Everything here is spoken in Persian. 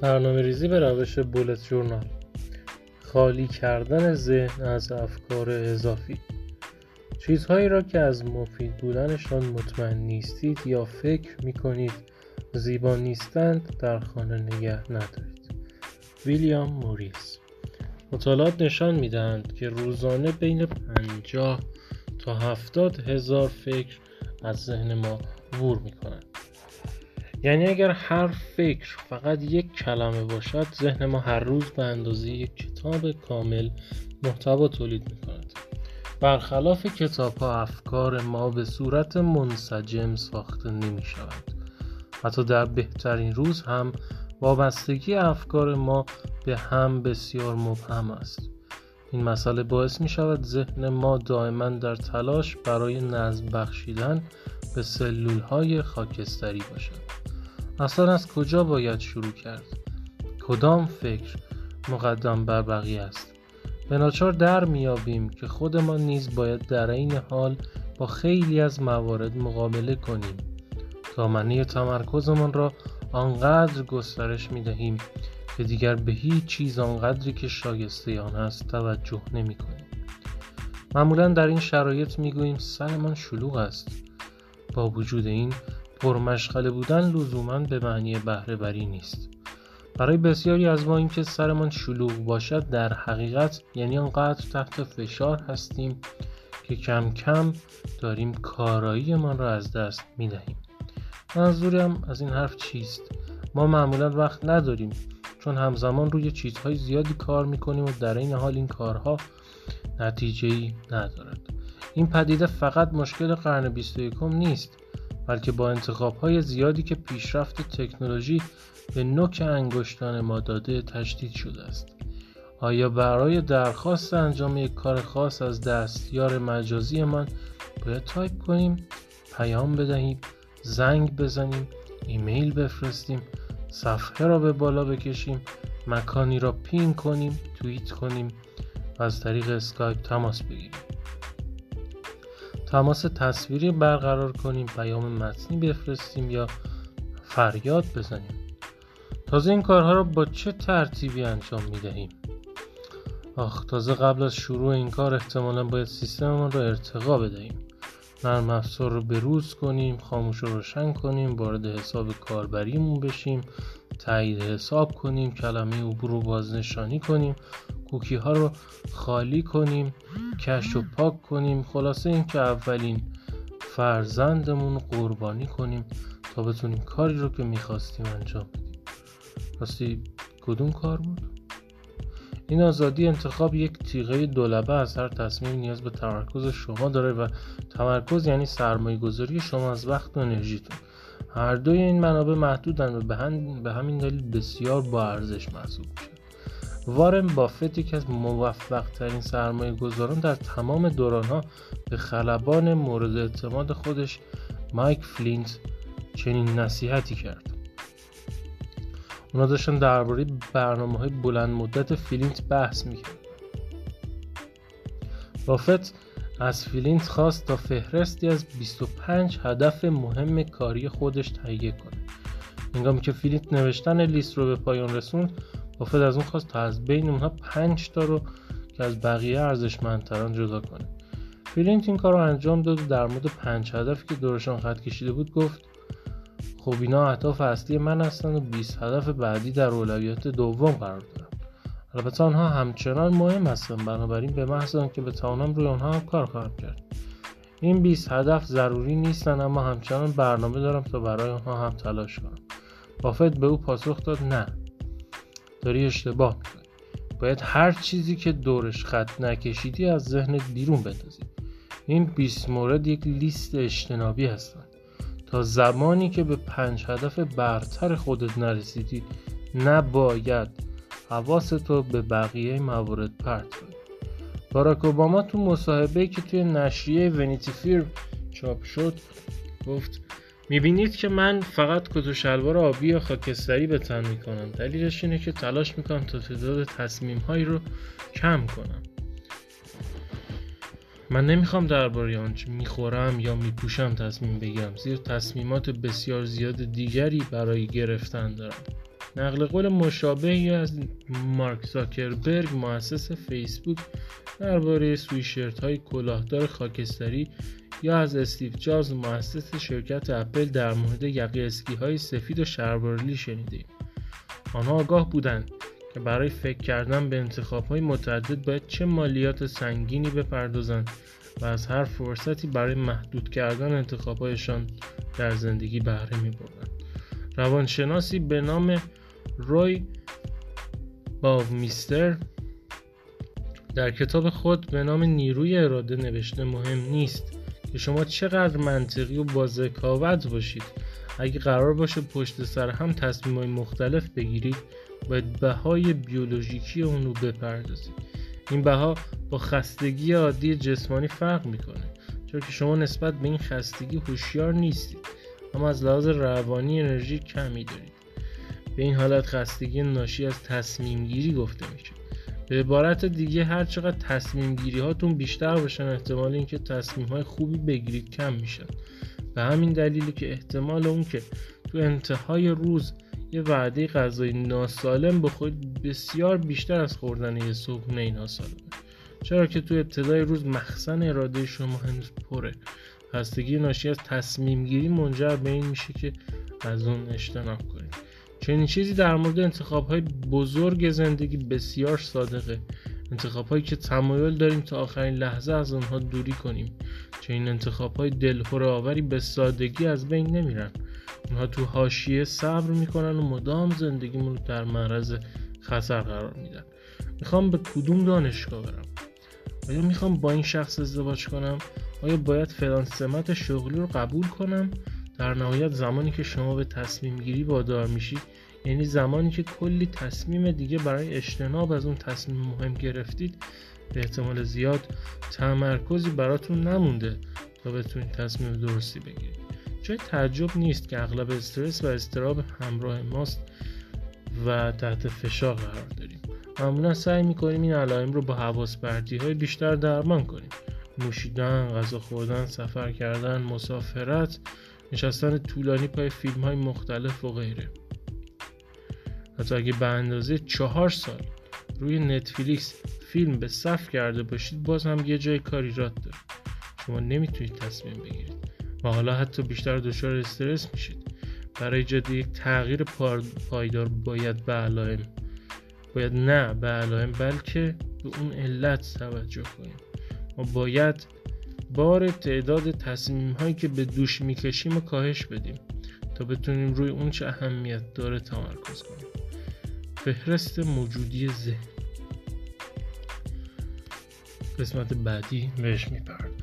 برنامه ریزی به روش بولت جورنال خالی کردن ذهن از افکار اضافی. چیزهایی را که از مفید بودنشان مطمئن نیستید یا فکر می کنید زیبا نیستند در خانه نگه ندارید. ویلیام موریس. مطالعات نشان می دهند که روزانه بین 50 تا 70 هزار فکر از ذهن ما عبور می یعنی اگر هر فکر فقط یک کلمه باشد ذهن ما هر روز به اندازه یک کتاب کامل محتوا تولید می کند برخلاف کتاب ها افکار ما به صورت منسجم ساخته نمی شود حتی در بهترین روز هم وابستگی افکار ما به هم بسیار مبهم است. این مسئله باعث می شود ذهن ما دائما در تلاش برای نظم بخشیدن به سلول های خاکستری باشد. اصلا از کجا باید شروع کرد؟ کدام فکر مقدم بر بقیه است؟ به ناچار در میابیم که خودمان نیز باید در این حال با خیلی از موارد مقابله کنیم. دامنه تمرکزمان را آنقدر گسترش می دهیم که دیگر به هیچ چیز آنقدری که شایسته آن است توجه نمی کنیم. معمولا در این شرایط می گوییم سرمان شلوغ است. با وجود این پرمشغله بودن لزوما به معنی بهره بری نیست. برای بسیاری از ما اینکه سرمان شلوغ باشد در حقیقت یعنی آنقدر تحت فشار هستیم که کم کم داریم کاراییمان را از دست می دهیم منظورم از این حرف چیست؟ ما معمولا وقت نداریم چون همزمان روی چیزهای زیادی کار می‌کنیم و در این حال این کارها نتیجه ای ندارد. این پدیده فقط مشکل قرن 21 نیست. بلکه با انتخاب های زیادی که پیشرفت تکنولوژی به نوک انگشتان ما داده تشدید شده است. آیا برای درخواست انجام یک کار خاص از دستیار مجازی من باید تایپ کنیم پیام بدهیم زنگ بزنیم ایمیل بفرستیم صفحه را به بالا بکشیم مکانی را پین کنیم توییت کنیم و از طریق اسکایپ تماس بگیریم؟ تماس تصویری برقرار کنیم پیام متنی بفرستیم یا فریاد بزنیم. تازه این کارها را با چه ترتیبی انجام می دهیم آخ تازه قبل از شروع این کار احتمالا باید سیستممان را ارتقا بدهیم. نرم افزار رو بروز کنیم خاموش رو روشن کنیم وارد حساب کاربریمون بشیم تایید حساب کنیم کلمه عبور رو بازنشانی کنیم. کوکی ها رو خالی کنیم کش و پاک کنیم. خلاصه اینکه اولین فرزندمون قربانی کنیم تا بتونیم کاری رو که می‌خواستیم انجام بدیم. راستی کدوم کار بود؟ این آزادی انتخاب یک تیغه دولبه از هر تصمیم نیاز به تمرکز شما داره و تمرکز یعنی سرمایه گذاری شما از وقت و انرژیتون هر دوی این منابع محدودن و به, همین دلیل بسیار با ارزش محسوب میشه وارن بافت یکی از موفق ترین سرمایه گذاران در تمام دوران ها به خلبان مورد اعتماد خودش مایک فلینت چنین نصیحتی کرد. اونا داشتن درباره برنامه های بلند مدت فلینت بحث می‌کرد بافت از فیلینت خواست تا فهرستی از 25 هدف مهم کاری خودش تهیه کنه. هنگامی که فیلینت نوشتن لیست رو به پایان رسوند بافت از اون خواست تا از بین اونها 5 تا رو که از بقیه ارزشمندتران جدا کنه. فیلینت این کار رو انجام داد و در مورد پنج هدفی که دورشان خط کشیده بود گفت خب اینا اهداف اصلی من هستن و 20 هدف بعدی در اولویت دوم قرار دارن البته آنها همچنان مهم هستن بنابراین به محض که بتوانم روی آنها هم کار خواهم کرد. این 20 هدف ضروری نیستن اما همچنان برنامه دارم تا برای آنها هم تلاش کنم. بافت به او پاسخ داد نه. داری اشتباه می‌کنی. باید هر چیزی که دورش خط نکشیدی از ذهنت بیرون بندازی. این 20 مورد یک لیست اجتنابی هستند. تا زمانی که به پنج هدف برتر خودت نرسیدی نباید حواستو به بقیه موارد پرت کنی. باراک اوباما تو مصاحبه که توی نشریه ونیتی فیر چاپ شد گفت می‌بینید که من فقط کت و شلوار آبی یا خاکستری به تن می‌کنم. دلیلش اینه که تلاش می‌کنم تا تعداد تصمیم هایی رو کم کنم. من نمی‌خوام درباره آنچه می‌خورم یا میپوشم تصمیم بگیرم زیر تصمیمات بسیار زیاد دیگری برای گرفتن دارم. نقل قول مشابهی از مارک زاکربرگ مؤسس فیسبوک درباره سویشرت های کلاهدار خاکستری یا از استیو جابز مؤسس شرکت اپل در مورد یقی اسکی های سفید و شربارلی شنیدیم آنها آگاه بودند که برای فکر کردن به انتخاب های متعدد باید چه مالیات سنگینی بپردازند و از هر فرصتی برای محدود کردن انتخابهایشان در زندگی بهره می بردن. روانشناسی به نام روی باومیستر در کتاب خود به نام نیروی اراده نوشته مهم نیست که شما چقدر منطقی و با ذکاوت باشید. اگه قرار باشه پشت سر هم تصمیم های مختلف بگیرید باید بهای بیولوژیکی اون رو بپردازید. این بها با خستگی عادی جسمانی فرق می‌کنه چون که شما نسبت به این خستگی هوشیار نیستید اما از لحاظ روانی انرژی کمی دارید. به این حالت خستگی ناشی از تصمیم گیری گفته میشه. به عبارت دیگه هر چقدر تصمیم گیری هاتون بیشتر باشن احتمال اینکه تصمیم های خوبی بگیرید کم میشن. به همین دلیلی که احتمال اون که تو انتهای روز یه وعده غذای ناسالم بخورید بسیار بیشتر از خوردن یه صبحونه ناسالمه چرا که تو ابتدای روز مخزن اراده شما هنوز پره. خستگی ناشی از تصمیم گیری منجر به این میشه که از اون اجتناب کنید. چنین چیزی در مورد انتخاب های بزرگ زندگی بسیار صادقه. انتخاب هایی که تمایل داریم تا آخرین لحظه از آنها دوری کنیم. چنین انتخاب های دلخور آوری به سادگی از بین نمیرن. اونها تو حاشیه صبر می‌کنن و مدام زندگیمون رو در معرض خطر قرار میدن. می‌خوام به کدوم دانشگاه برم؟ آیا می‌خوام با این شخص ازدواج کنم؟ آیا باید فلان سمت شغلی رو قبول کنم؟ در نهایت زمانی که شما به تصمیم گیری وادار میشید یعنی زمانی که کلی تصمیم دیگه برای اجتناب از اون تصمیم مهم گرفتید به احتمال زیاد تمرکزی براتون نمونده تا بتونید تصمیم درستی بگیرید. جای تعجب نیست که اغلب استرس و استراب همراه ماست و تحت فشار قرار داریم. معمولا سعی می‌کنیم این علائم رو با حواس های بیشتر درمان کنیم. نوشیدن، غذا خوردن، سفر کردن، مسافرت نشستن طولانی پای فیلم های مختلف و غیره. حتی اگه به اندازه چهار سال روی نتفلیکس فیلم به صف کرده باشید باز هم یه جای کاری راد داره. شما نمی‌تونید تصمیم بگیرید و حالا حتی بیشتر دچار استرس میشید. برای ایجاد یک تغییر پایدار باید به علائم باید نه به علائم بلکه به اون علت توجه کنیم ما باید بار تعداد تصمیم هایی که به دوش می‌کشیم و کاهش بدیم تا بتونیم روی اون چه اهمیت داره تمرکز کنیم. فهرست موجودی ذهن. قسمت بعدی بهش می‌پردازیم.